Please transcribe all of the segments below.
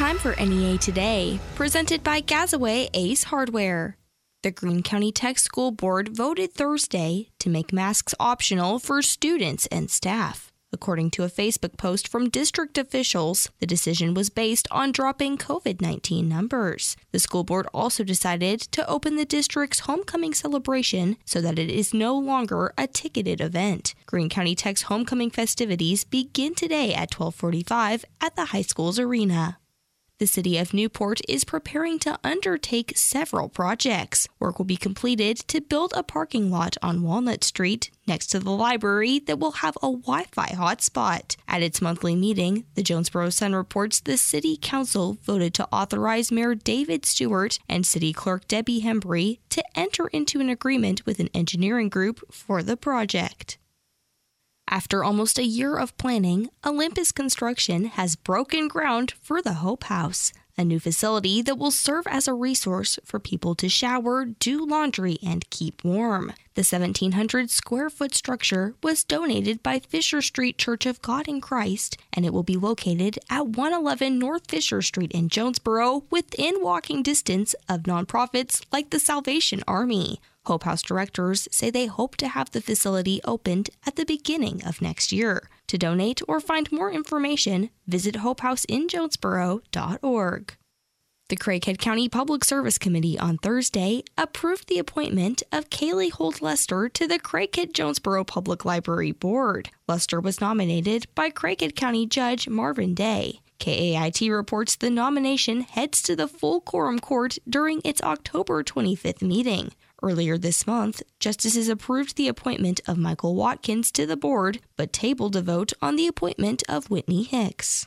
time for NEA Today, presented by Gazaway Ace Hardware. The Greene County Tech School Board voted Thursday to make masks optional for students and staff. According to a Facebook post from district officials, the decision was based on dropping COVID 19 numbers. The school board also decided to open the district's homecoming celebration so that it is no longer a ticketed event. Greene County Tech's homecoming festivities begin today at 1245 at the high school's arena. The city of Newport is preparing to undertake several projects. Work will be completed to build a parking lot on Walnut Street next to the library that will have a Wi Fi hotspot. At its monthly meeting, the Jonesboro Sun reports the City Council voted to authorize Mayor David Stewart and City Clerk Debbie Hembry to enter into an agreement with an engineering group for the project. After almost a year of planning, Olympus Construction has broken ground for the Hope House, a new facility that will serve as a resource for people to shower, do laundry, and keep warm. The 1,700 square foot structure was donated by Fisher Street Church of God in Christ, and it will be located at 111 North Fisher Street in Jonesboro within walking distance of nonprofits like the Salvation Army. Hope House directors say they hope to have the facility opened at the beginning of next year. To donate or find more information, visit hopehouseinjonesboro.org. The Craighead County Public Service Committee on Thursday approved the appointment of Kaylee Holt Lester to the Craighead Jonesboro Public Library Board. Lester was nominated by Craighead County Judge Marvin Day. KAIT reports the nomination heads to the full quorum court during its October 25th meeting. Earlier this month, justices approved the appointment of Michael Watkins to the board, but tabled a vote on the appointment of Whitney Hicks.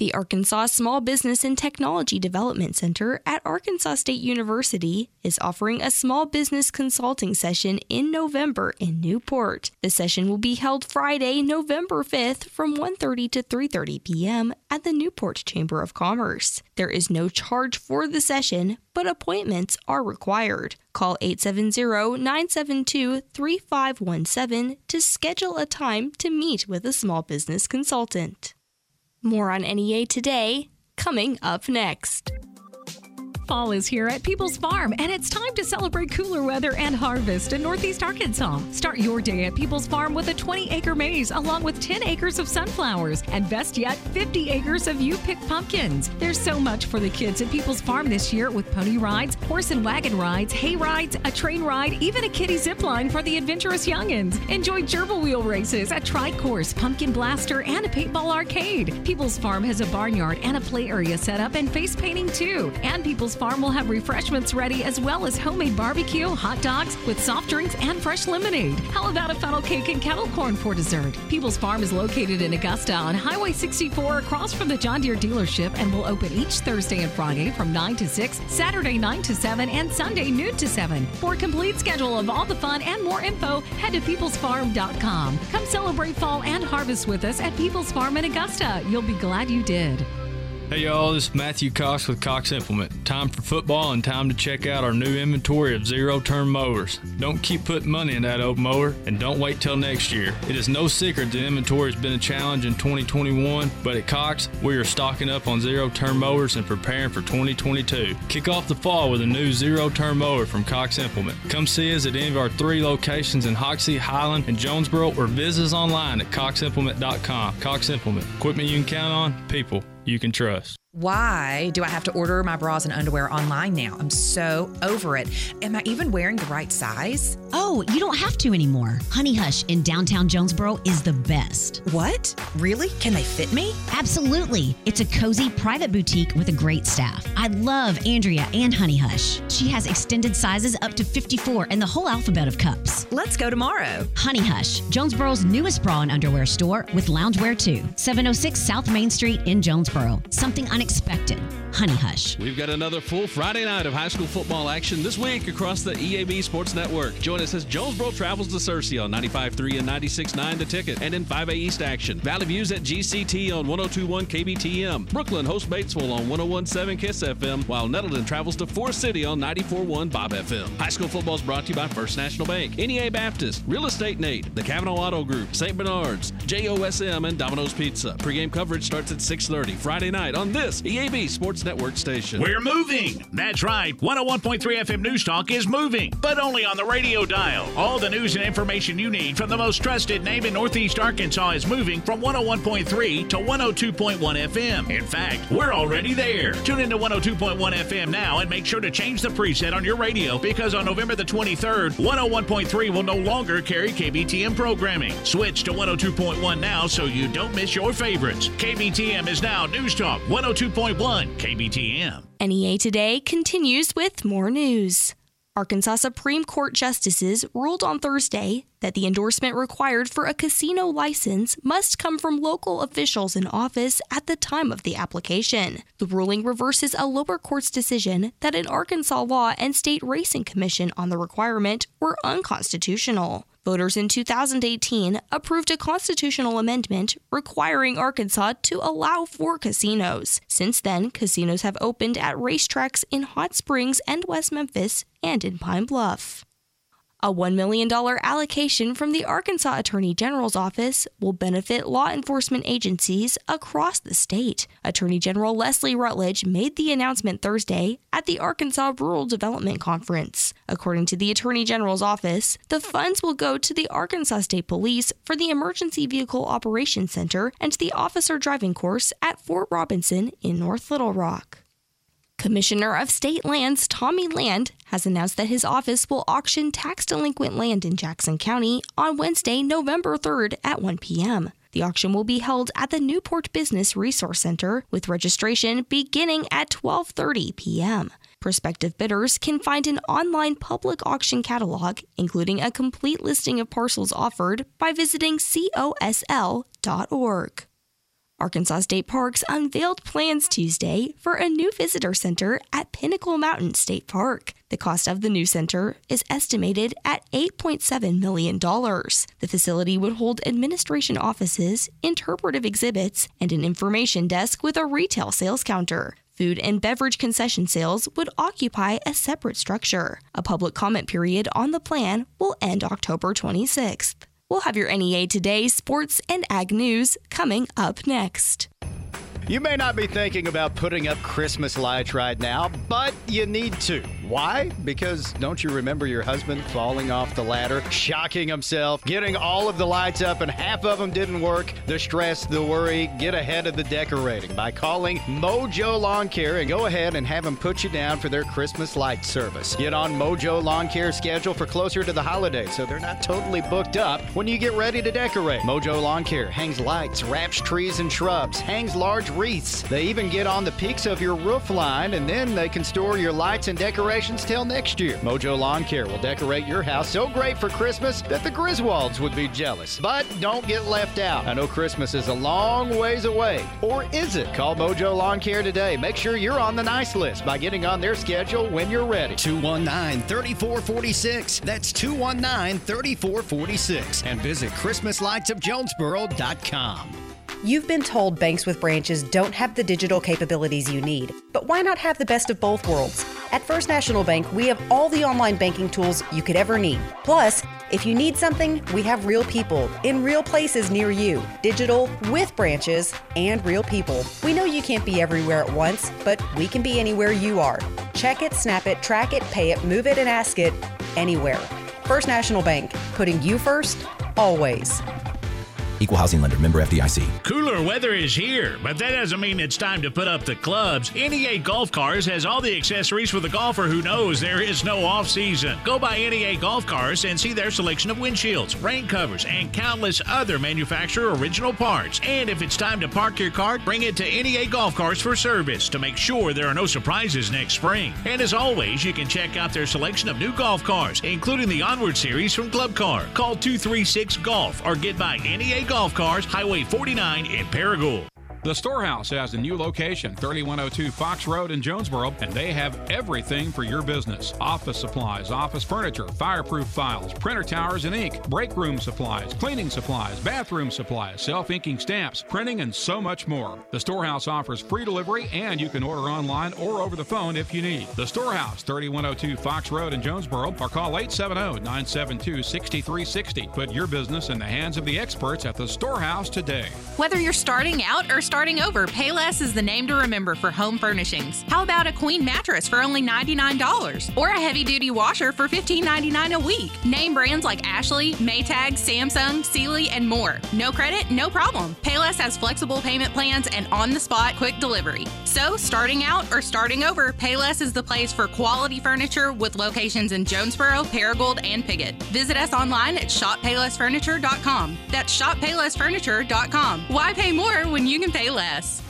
The Arkansas Small Business and Technology Development Center at Arkansas State University is offering a small business consulting session in November in Newport. The session will be held Friday, November 5th from 1:30 to 3:30 p.m. at the Newport Chamber of Commerce. There is no charge for the session, but appointments are required. Call 870-972-3517 to schedule a time to meet with a small business consultant. More on NEA today, coming up next. Fall is here at People's Farm, and it's time to celebrate cooler weather and harvest in Northeast Arkansas. Start your day at People's Farm with a 20 acre maze, along with 10 acres of sunflowers, and best yet, 50 acres of you pick pumpkins. There's so much for the kids at People's Farm this year with pony rides, horse and wagon rides, hay rides, a train ride, even a kiddie zip line for the adventurous youngins. Enjoy gerbil wheel races, a trike course, pumpkin blaster, and a paintball arcade. People's Farm has a barnyard and a play area set up and face painting too. And People's Farm will have refreshments ready as well as homemade barbecue, hot dogs with soft drinks and fresh lemonade. How about a funnel cake and kettle corn for dessert? People's Farm is located in Augusta on Highway 64 across from the John Deere dealership and will open each Thursday and Friday from 9 to 6, Saturday 9 to 7, and Sunday noon to 7. For a complete schedule of all the fun and more info, head to peoplesfarm.com. Come celebrate fall and harvest with us at People's Farm in Augusta. You'll be glad you did. Hey y'all, this is Matthew Cox with Cox Implement. Time for football and time to check out our new inventory of zero turn mowers. Don't keep putting money in that old mower and don't wait till next year. It is no secret the inventory has been a challenge in 2021, but at Cox, we are stocking up on zero turn mowers and preparing for 2022. Kick off the fall with a new zero turn mower from Cox Implement. Come see us at any of our three locations in Hoxie, Highland, and Jonesboro or visit us online at coximplement.com. Cox Implement, equipment you can count on, people you can trust. Why do I have to order my bras and underwear online now? I'm so over it. Am I even wearing the right size? Oh, you don't have to anymore. Honey Hush in downtown Jonesboro is the best. What? Really? Can they fit me? Absolutely. It's a cozy private boutique with a great staff. I love Andrea and Honey Hush. She has extended sizes up to 54 and the whole alphabet of cups. Let's go tomorrow. Honey Hush, Jonesboro's newest bra and underwear store with loungewear too. 706 South Main Street in Jonesboro. Something unexpected. Honey Hush. We've got another full Friday night of high school football action this week across the EAB Sports Network. Join us as Jonesboro travels to Searcy on 95.3 and 96.9 The Ticket, and in 5A East action. Valley Views at GCT on 102.1 KBTM. Brookland hosts Batesville on 101.7 KISS FM, while Nettleton travels to Forest City on 94.1 Bob FM. High school football is brought to you by First National Bank, NEA Baptist, Real Estate Nate, the Cavenaugh Auto Group, St. Bernard's, JOSM, and Domino's Pizza. Pre-game coverage starts at 6.30 Friday night on this EAB Sports Network station. We're moving. That's right. 101.3 FM News Talk is moving, but only on the radio dial. All the news and information you need from the most trusted name in Northeast Arkansas is moving from 101.3 to 102.1 FM. In fact, we're already there. Tune into 102.1 FM now and make sure to change the preset on your radio because on November the 23rd, 101.3 will no longer carry KBTM programming. Switch to 102.1 now so you don't miss your favorites. KBTM is now News Talk 102.1 KBTM. NEA Today continues with more news. Arkansas Supreme Court justices ruled on Thursday that the endorsement required for a casino license must come from local officials in office at the time of the application. The ruling reverses a lower court's decision that an Arkansas law and state racing commission on the requirement were unconstitutional. Voters in 2018 approved a constitutional amendment requiring Arkansas to allow for casinos. Since then, casinos have opened at racetracks in Hot Springs and West Memphis and in Pine Bluff. A $1 million allocation from the Arkansas Attorney General's office will benefit law enforcement agencies across the state. Attorney General Leslie Rutledge made the announcement Thursday at the Arkansas Rural Development Conference. According to the Attorney General's office, the funds will go to the Arkansas State Police for the Emergency Vehicle Operations Center and the Officer Driving Course at Fort Robinson in North Little Rock. Commissioner of State Lands Tommy Land has announced that his office will auction tax delinquent land in Jackson County on Wednesday, November 3rd at 1 p.m. The auction will be held at the Newport Business Resource Center with registration beginning at 12:30 p.m. Prospective bidders can find an online public auction catalog including a complete listing of parcels offered by visiting cosl.org. Arkansas State Parks unveiled plans Tuesday for a new visitor center at Pinnacle Mountain State Park. The cost of the new center is estimated at $8.7 million. The facility would hold administration offices, interpretive exhibits, and an information desk with a retail sales counter. Food and beverage concession sales would occupy a separate structure. A public comment period on the plan will end October 26th. We'll have your NEA Today sports and ag news coming up next. You may not be thinking about putting up Christmas lights right now, but you need to. Why? Because don't you remember your husband falling off the ladder, shocking himself, getting all of the lights up, and half of them didn't work? The stress, the worry, get ahead of the decorating by calling Mojo Lawn Care and go ahead and have them put you down for their Christmas light service. Get on Mojo Lawn Care's schedule for closer to the holidays so they're not totally booked up when you get ready to decorate. Mojo Lawn Care hangs lights, wraps trees and shrubs, hangs large wreaths. They even get on the peaks of your roof line and then they can store your lights and decorations till next year. Mojo Lawn Care will decorate your house so great for Christmas that the Griswolds would be jealous. But don't get left out. I know Christmas is a long ways away. Or is it? Call Mojo Lawn Care today. Make sure you're on the nice list by getting on their schedule when you're ready. 219 3446. That's 219 3446. And visit ChristmasLightsOfJonesboro.com. You've been told banks with branches don't have the digital capabilities you need, but why not have the best of both worlds? At First National Bank, we have all the online banking tools you could ever need. Plus, if you need something, we have real people in real places near you, digital with branches and real people. We know you can't be everywhere at once, but we can be anywhere you are. Check it, snap it, track it, pay it, move it, and ask it anywhere. First National Bank, putting you first, always. Equal housing lender, member FDIC. Cooler weather is here, but that doesn't mean it's time to put up the clubs. NEA Golf Cars has all the accessories for the golfer who knows there is no off season. Go by NEA Golf Cars and see their selection of windshields, rain covers, and countless other manufacturer original parts. And if it's time to park your cart, bring it to NEA Golf Cars for service to make sure there are no surprises next spring. And as always, you can check out their selection of new golf cars, including the Onward series from Club Car. Call 236 Golf or get by NEA Golf Cars, Highway 49 in Paragould. The Storehouse has a new location, 3102 Fox Road in Jonesboro, and they have everything for your business office supplies, office furniture, fireproof files, printer towers and ink, break room supplies, cleaning supplies, bathroom supplies, self inking stamps, printing, and so much more. The Storehouse offers free delivery, and you can order online or over the phone if you need. The Storehouse, 3102 Fox Road in Jonesboro, or call 870 972 6360. Put your business in the hands of the experts at the Storehouse today. Whether you're starting out or starting over, Payless is the name to remember for home furnishings. How about a queen mattress for only $99 or a heavy duty washer for $15.99 a week? Name brands like Ashley, Maytag, Samsung, Sealy, and more. No credit, no problem. Payless has flexible payment plans and on the spot quick delivery. So, starting out or starting over, Payless is the place for quality furniture with locations in Jonesboro, Paragould, and Piggott. Visit us online at shoppaylessfurniture.com. That's shoppaylessfurniture.com. Why pay more when you can pay less?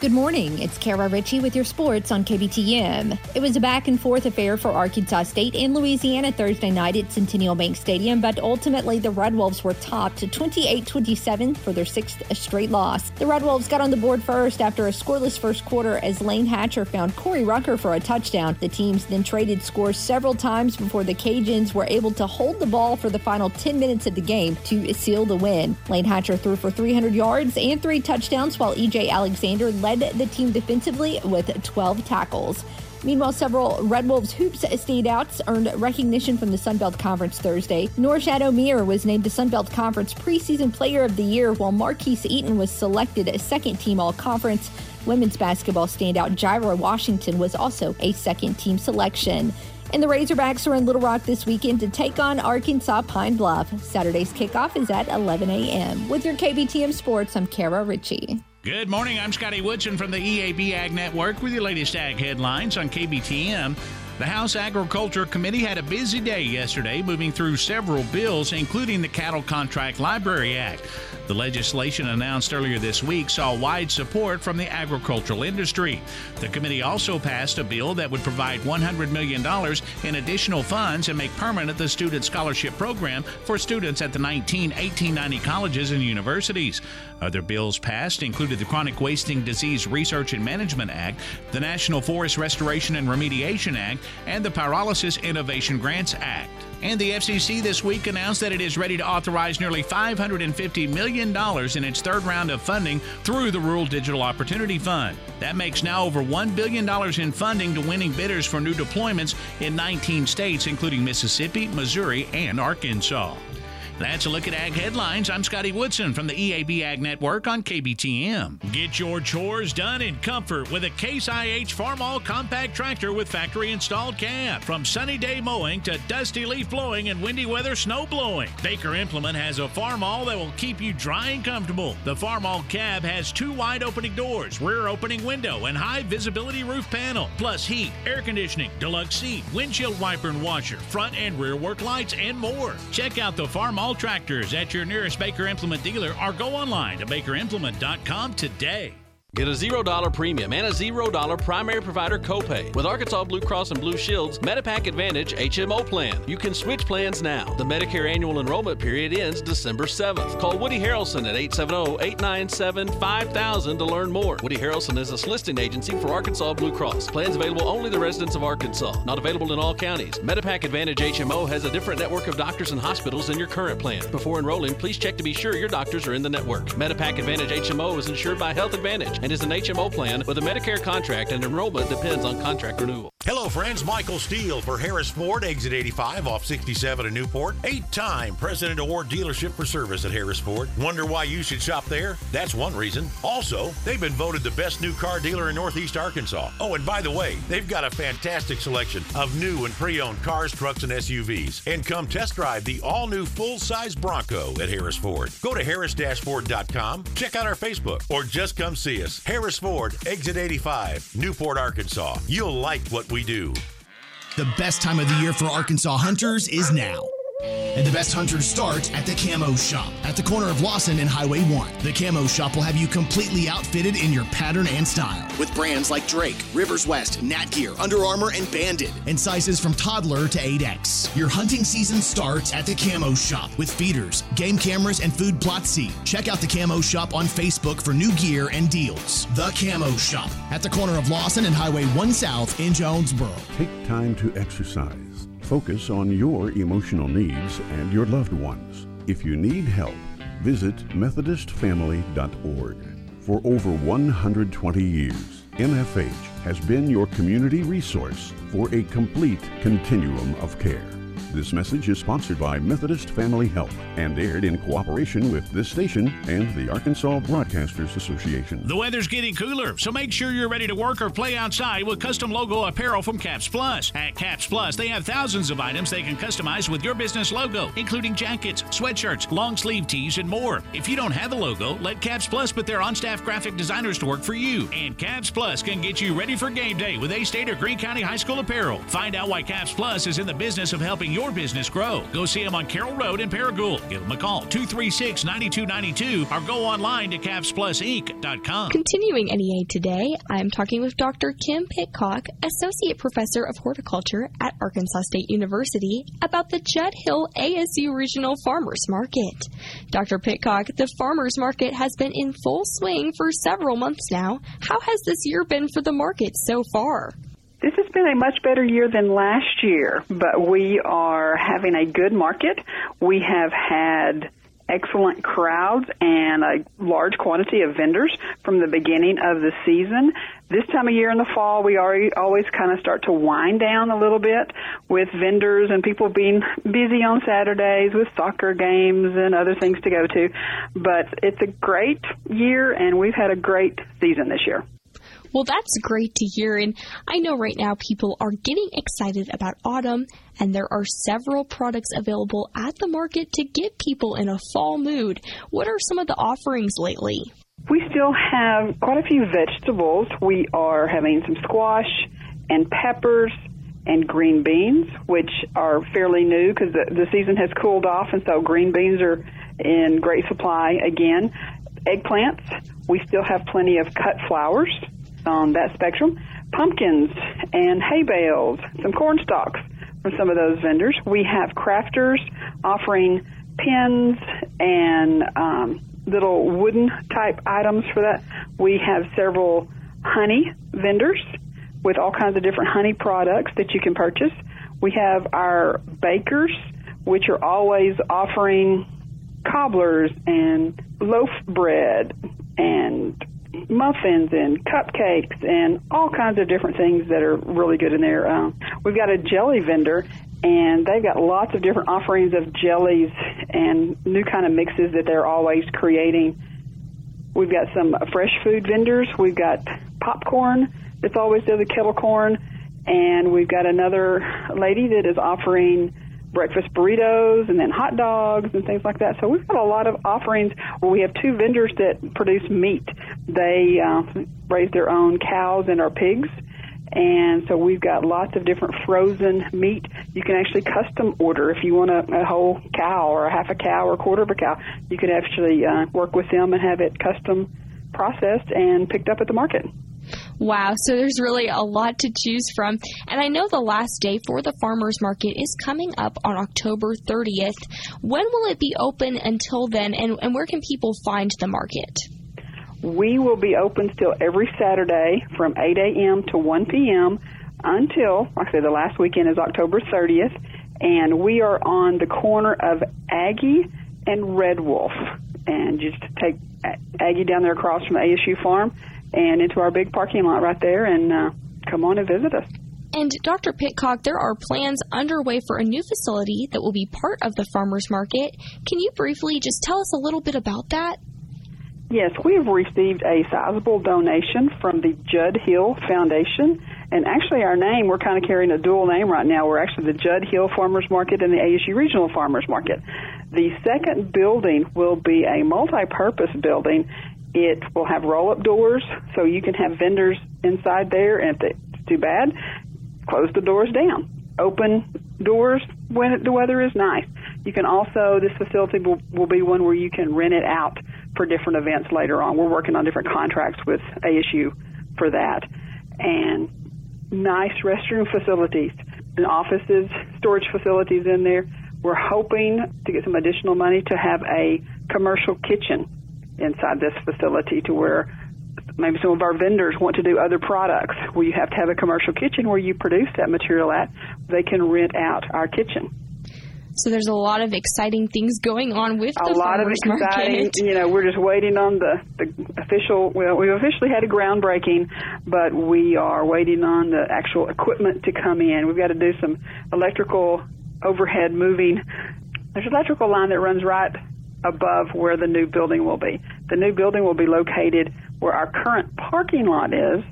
Good morning. It's Kara Ritchie with your sports on KBTM. It was a back and forth affair for Arkansas State and Louisiana Thursday night at Centennial Bank Stadium, but ultimately the Red Wolves were topped 28 27 for their sixth straight loss. The Red Wolves got on the board first after a scoreless first quarter as Layne Hatcher found Corey Rucker for a touchdown. The teams then traded scores several times before the Cajuns were able to hold the ball for the final 10 minutes of the game to seal the win. Layne Hatcher threw for 300 yards and three touchdowns, while EJ Alexander led led the team defensively with 12 tackles. Meanwhile, several Red Wolves hoops standouts earned recognition from the Sun Belt Conference Thursday. Norchad Omier was named the Sun Belt Conference Preseason Player of the Year, while Marquis Eaton was selected second team All Conference. Women's basketball standout Jaira Washington was also a second team selection. And the Razorbacks are in Little Rock this weekend to take on Arkansas Pine Bluff. Saturday's kickoff is at 11 a.m. With your KBTM Sports, I'm Kara Ritchie. Good morning. I'm Scotty Woodson from the EAB Ag Network with your latest ag headlines on KBTM. The House Agriculture Committee had a busy day yesterday, moving through several bills, including the Cattle Contract Library Act. The legislation announced earlier this week saw wide support from the agricultural industry. The committee also passed a bill that would provide $100 million in additional funds and make permanent the student scholarship program for students at the 19 1890 colleges and universities. Other bills passed included the Chronic Wasting Disease Research and Management Act, the National Forest Restoration and Remediation Act, and the Pyrolysis Innovation Grants Act. And the FCC this week announced that it is ready to authorize nearly $550 million in its third round of funding through the Rural Digital Opportunity Fund. That makes now over $1 billion in funding to winning bidders for new deployments in 19 states, including Mississippi, Missouri, and Arkansas. That's a look at Ag Headlines. I'm Scotty Woodson from the EAB Ag Network on KBTM. Get your chores done in comfort with a Case IH Farmall compact tractor with factory installed cab. From sunny day mowing to dusty leaf blowing and windy weather snow blowing, Baker Implement has a Farmall that will keep you dry and comfortable. The Farmall cab has two wide opening doors, rear opening window, and high visibility roof panel, plus heat, air conditioning, deluxe seat, windshield wiper and washer, front and rear work lights, and more. Check out the Farmall tractors at your nearest Baker Implement dealer or go online to bakerimplement.com today. Get a $0 premium and a $0 primary provider copay with Arkansas Blue Cross and Blue Shield's Medipak Advantage HMO plan. You can switch plans now. The Medicare annual enrollment period ends December 7th. Call Woody Harrelson at 870-897-5000 to learn more. Woody Harrelson is a listing agency for Arkansas Blue Cross. Plans available only to residents of Arkansas. Not available in all counties. Medipak Advantage HMO has a different network of doctors and hospitals than your current plan. Before enrolling, please check to be sure your doctors are in the network. Medipak Advantage HMO is insured by Health Advantage and is an HMO plan with a Medicare contract and enrollment depends on contract renewal. Hello, friends. Michael Steele for Harris Ford, exit 85 off 67 in Newport. Eight time President Award dealership for service at Harris Ford. Wonder why you should shop there? That's one reason. Also, they've been voted the best new car dealer in Northeast Arkansas. Oh, and by the way, they've got a fantastic selection of new and pre owned cars, trucks, and SUVs. And come test drive the all new full size Bronco at Harris Ford. Go to harris Ford.com, check out our Facebook, or just come see us. Harris Ford, exit 85, Newport, Arkansas. You'll like what we do. The best time of the year for Arkansas hunters is now. And the best hunters start at the Camo Shop at the corner of Lawson and Highway 1. The Camo Shop will have you completely outfitted in your pattern and style with brands like Drake, Rivers West, Nat Gear, Under Armour, and Bandit, and sizes from toddler to 8X. Your hunting season starts at the Camo Shop with feeders, game cameras, and food plot C. Check out the Camo Shop on Facebook for new gear and deals. The Camo Shop at the corner of Lawson and Highway 1 South in Jonesboro. Take time to exercise. Focus on your emotional needs and your loved ones. If you need help, visit MethodistFamily.org. For over 120 years, MFH has been your community resource for a complete continuum of care. This message is sponsored by Methodist Family Health and aired in cooperation with this station and the Arkansas Broadcasters Association. The weather's getting cooler, so make sure you're ready to work or play outside with custom logo apparel from Caps Plus. At Caps Plus, they have thousands of items they can customize with your business logo, including jackets, sweatshirts, long sleeve tees, and more. If you don't have a logo, let Caps Plus put their on staff graphic designers to work for you. And Caps Plus can get you ready for game day with A State or Greene County High School apparel. Find out why Caps Plus is in the business of helping your business grow. Go see them on Carroll Road in Paragould. Give them a call, 236 9292, or go online to capsplusinc.com. Continuing NEA today, I'm talking with Dr. Kim Pitcock, Associate Professor of Horticulture at Arkansas State University, about the Judd Hill ASU Regional Farmers Market. Dr. Pitcock, the farmers market has been in full swing for several months now. How has this year been for the market so far? This has been a much better year than last year, but we are having a good market. We have had excellent crowds and a large quantity of vendors from the beginning of the season. This time of year in the fall, we already always kind of start to wind down a little bit with vendors and people being busy on Saturdays with soccer games and other things to go to. But it's a great year and we've had a great season this year. Well, that's great to hear. And I know right now people are getting excited about autumn, and there are several products available at the market to get people in a fall mood. What are some of the offerings lately? We still have quite a few vegetables. We are having some squash and peppers and green beans, which are fairly new because the, the season has cooled off, and so green beans are in great supply again. Eggplants, we still have plenty of cut flowers on that spectrum. Pumpkins and hay bales, some corn stalks from some of those vendors. We have crafters offering pins and um, little wooden type items for that. We have several honey vendors with all kinds of different honey products that you can purchase. We have our bakers, which are always offering cobblers and loaf bread and muffins and cupcakes and all kinds of different things that are really good in there. Um, we've got a jelly vendor, and they've got lots of different offerings of jellies and new kind of mixes that they're always creating. We've got some fresh food vendors. We've got popcorn that's always does the kettle corn, and we've got another lady that is offering breakfast burritos and then hot dogs and things like that. So we've got a lot of offerings where we have two vendors that produce meat. They uh, raise their own cows and our pigs. And so we've got lots of different frozen meat. You can actually custom order if you want a, a whole cow or a half a cow or a quarter of a cow. You can actually uh, work with them and have it custom processed and picked up at the market. Wow, so there's really a lot to choose from. And I know the last day for the farmers market is coming up on October 30th. When will it be open until then, and, and where can people find the market? We will be open still every Saturday from 8 a.m. to 1 p.m. until, like I said, the last weekend is October 30th. And we are on the corner of Aggie and Red Wolf. And just take Aggie down there across from ASU farm and into our big parking lot right there and uh, come on and visit us. And Dr. Pitcock, there are plans underway for a new facility that will be part of the farmers market. Can you briefly just tell us a little bit about that? Yes, we have received a sizable donation from the Judd Hill Foundation. And actually, our name, we're kind of carrying a dual name right now. We're actually the Judd Hill Farmers Market and the ASU Regional Farmers Market. The second building will be a multi purpose building, it will have roll up doors so you can have vendors inside there. And if it's too bad, close the doors down. Open doors when the weather is nice. You can also, this facility will, will be one where you can rent it out for different events later on. We're working on different contracts with ASU for that. And nice restroom facilities and offices, storage facilities in there. We're hoping to get some additional money to have a commercial kitchen inside this facility to where maybe some of our vendors want to do other products where you have to have a commercial kitchen where you produce that material at. They can rent out our kitchen. So there's a lot of exciting things going on with a the lot of exciting. market. You know, we're just waiting on the the official. Well, we've officially had a groundbreaking, but we are waiting on the actual equipment to come in. We've got to do some electrical overhead moving. There's an electrical line that runs right above where the new building will be. The new building will be located where our current parking lot is.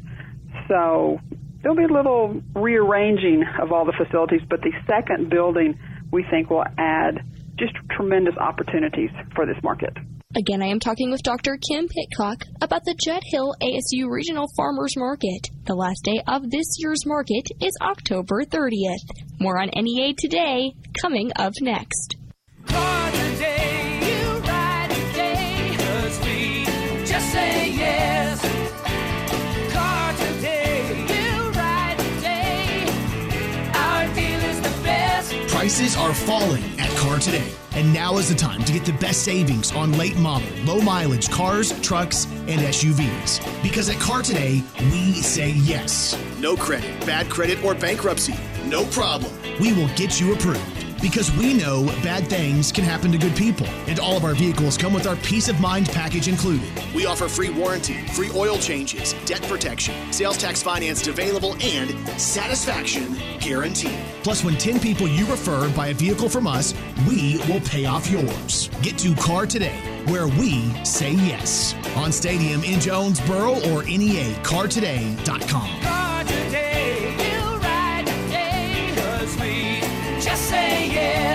So there'll be a little rearranging of all the facilities, but the second building we think will add just tremendous opportunities for this market. Again, I am talking with Dr. Kim Pitcock about the Judd Hill ASU Regional Farmers Market. The last day of this year's market is October 30th. More on NEA today, coming up next. Prices are falling at Car Today, and now is the time to get the best savings on late model, low mileage cars, trucks, and SUVs. Because at Car Today, we say yes. No credit, bad credit, or bankruptcy. No problem. We will get you approved. Because we know bad things can happen to good people, and all of our vehicles come with our peace of mind package included. We offer free warranty, free oil changes, debt protection, sales tax financed available, and satisfaction guaranteed. Plus, when 10 people you refer buy a vehicle from us, we will pay off yours. Get to Car Today, where we say yes. On Stadium in Jonesboro or NEACartoday.com. Car today. Yes.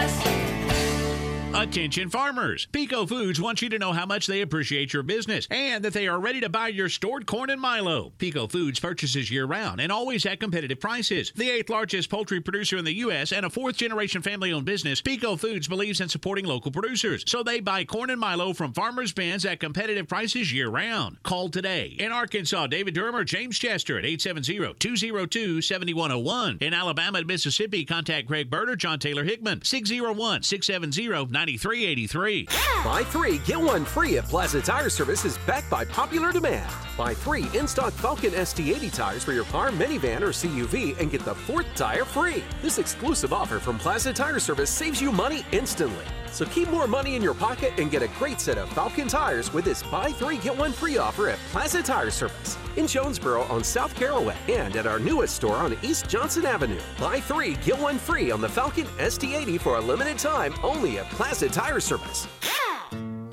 Attention farmers! Peco Foods wants you to know how much they appreciate your business and that they are ready to buy your stored corn and Milo. Peco Foods purchases year round and always at competitive prices. The eighth largest poultry producer in the U.S. and a fourth generation family owned business, Peco Foods believes in supporting local producers. So they buy corn and Milo from farmers' bins at competitive prices year round. Call today. In Arkansas, David Durham or James Chester at 870 202 7101. In Alabama and Mississippi, contact Greg Bird or John Taylor Hickman, 601 670 9383. Buy three, get one free at Plaza Tire Service is backed by popular demand. Buy three in stock Falcon ST80 tires for your car, minivan, or CUV and get the fourth tire free. This exclusive offer from Plaza Tire Service saves you money instantly. So keep more money in your pocket and get a great set of Falcon tires with this buy three, get one free offer at Plaza Tire Service in Jonesboro on South Caraway and at our newest store on East Johnson Avenue. Buy three, get one free on the Falcon ST80 for a limited time only at Plaza Tire Service.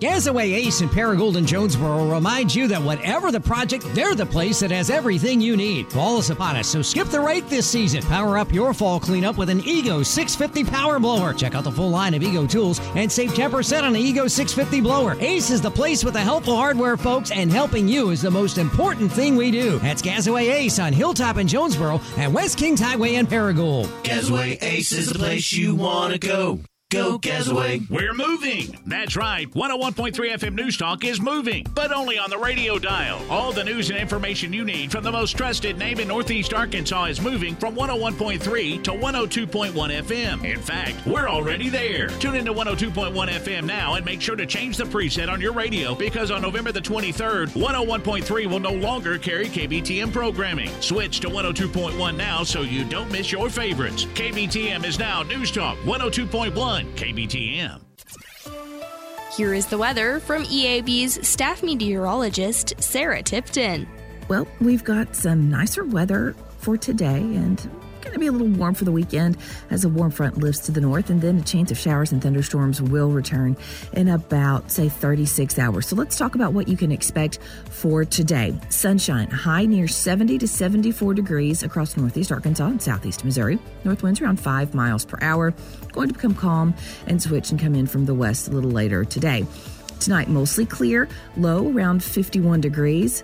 Gazaway Ace and Paragould in Jonesboro remind you that whatever the project, they're the place that has everything you need. Fall is upon us, so skip the rake this season. Power up your fall cleanup with an Ego 650 power blower. Check out the full line of Ego tools and save 10% on the Ego 650 blower. Ace is the place with the helpful hardware, folks, and helping you is the most important thing we do. That's Gazaway Ace on Hilltop in Jonesboro and West Kings Highway in Paragould. Gazaway Ace is the place you want to go. Go Gazaway. We're moving. That's right. 101.3 FM News Talk is moving, but only on the radio dial. All the news and information you need from the most trusted name in Northeast Arkansas is moving from 101.3 to 102.1 FM. In fact, we're already there. Tune into 102.1 FM now and make sure to change the preset on your radio because on November the 23rd, 101.3 will no longer carry KBTM programming. Switch to 102.1 now so you don't miss your favorites. KBTM is now News Talk 102.1 KBTM. Here is the weather from EAB's staff meteorologist, Sarah Tipton. Well, we've got some nicer weather for today and going to be a little warm for the weekend as a warm front lifts to the north, and then a chance of showers and thunderstorms will return in about, say, 36 hours. So let's talk about what you can expect for today. Sunshine, high near 70 to 74 degrees across northeast Arkansas and southeast Missouri. North winds around 5 miles per hour. Going to become calm and switch and come in from the west a little later today. Tonight, mostly clear, low around 51 degrees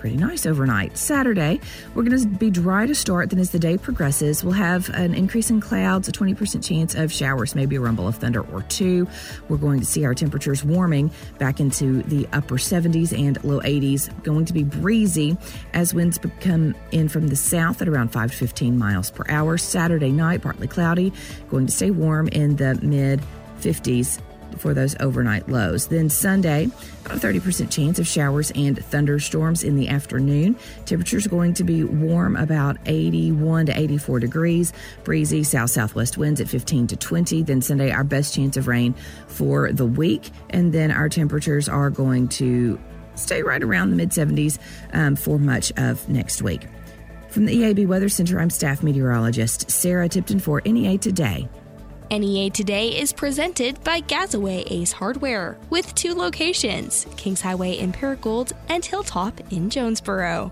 pretty nice overnight. Saturday, we're going to be dry to start. Then, as the day progresses, we'll have an increase in clouds, a 20% chance of showers, maybe a rumble of thunder or two. We're going to see our temperatures warming back into the upper 70s and low 80s. Going to be breezy as winds come in from the south at around 5 to 15 miles per hour. Saturday night, partly cloudy, going to stay warm in the mid 50s for those overnight lows. Then Sunday, about a 30% chance of showers and thunderstorms in the afternoon. Temperatures going to be warm about 81 to 84 degrees, breezy south southwest winds at 15 to 20. Then Sunday, our best chance of rain for the week. And then our temperatures are going to stay right around the mid 70s um, for much of next week. From the EAB Weather Center, I'm staff meteorologist Sarah Tipton for NEA Today. NEA Today is presented by Gazaway Ace Hardware with two locations Kings Highway in Paragould and Hilltop in Jonesboro.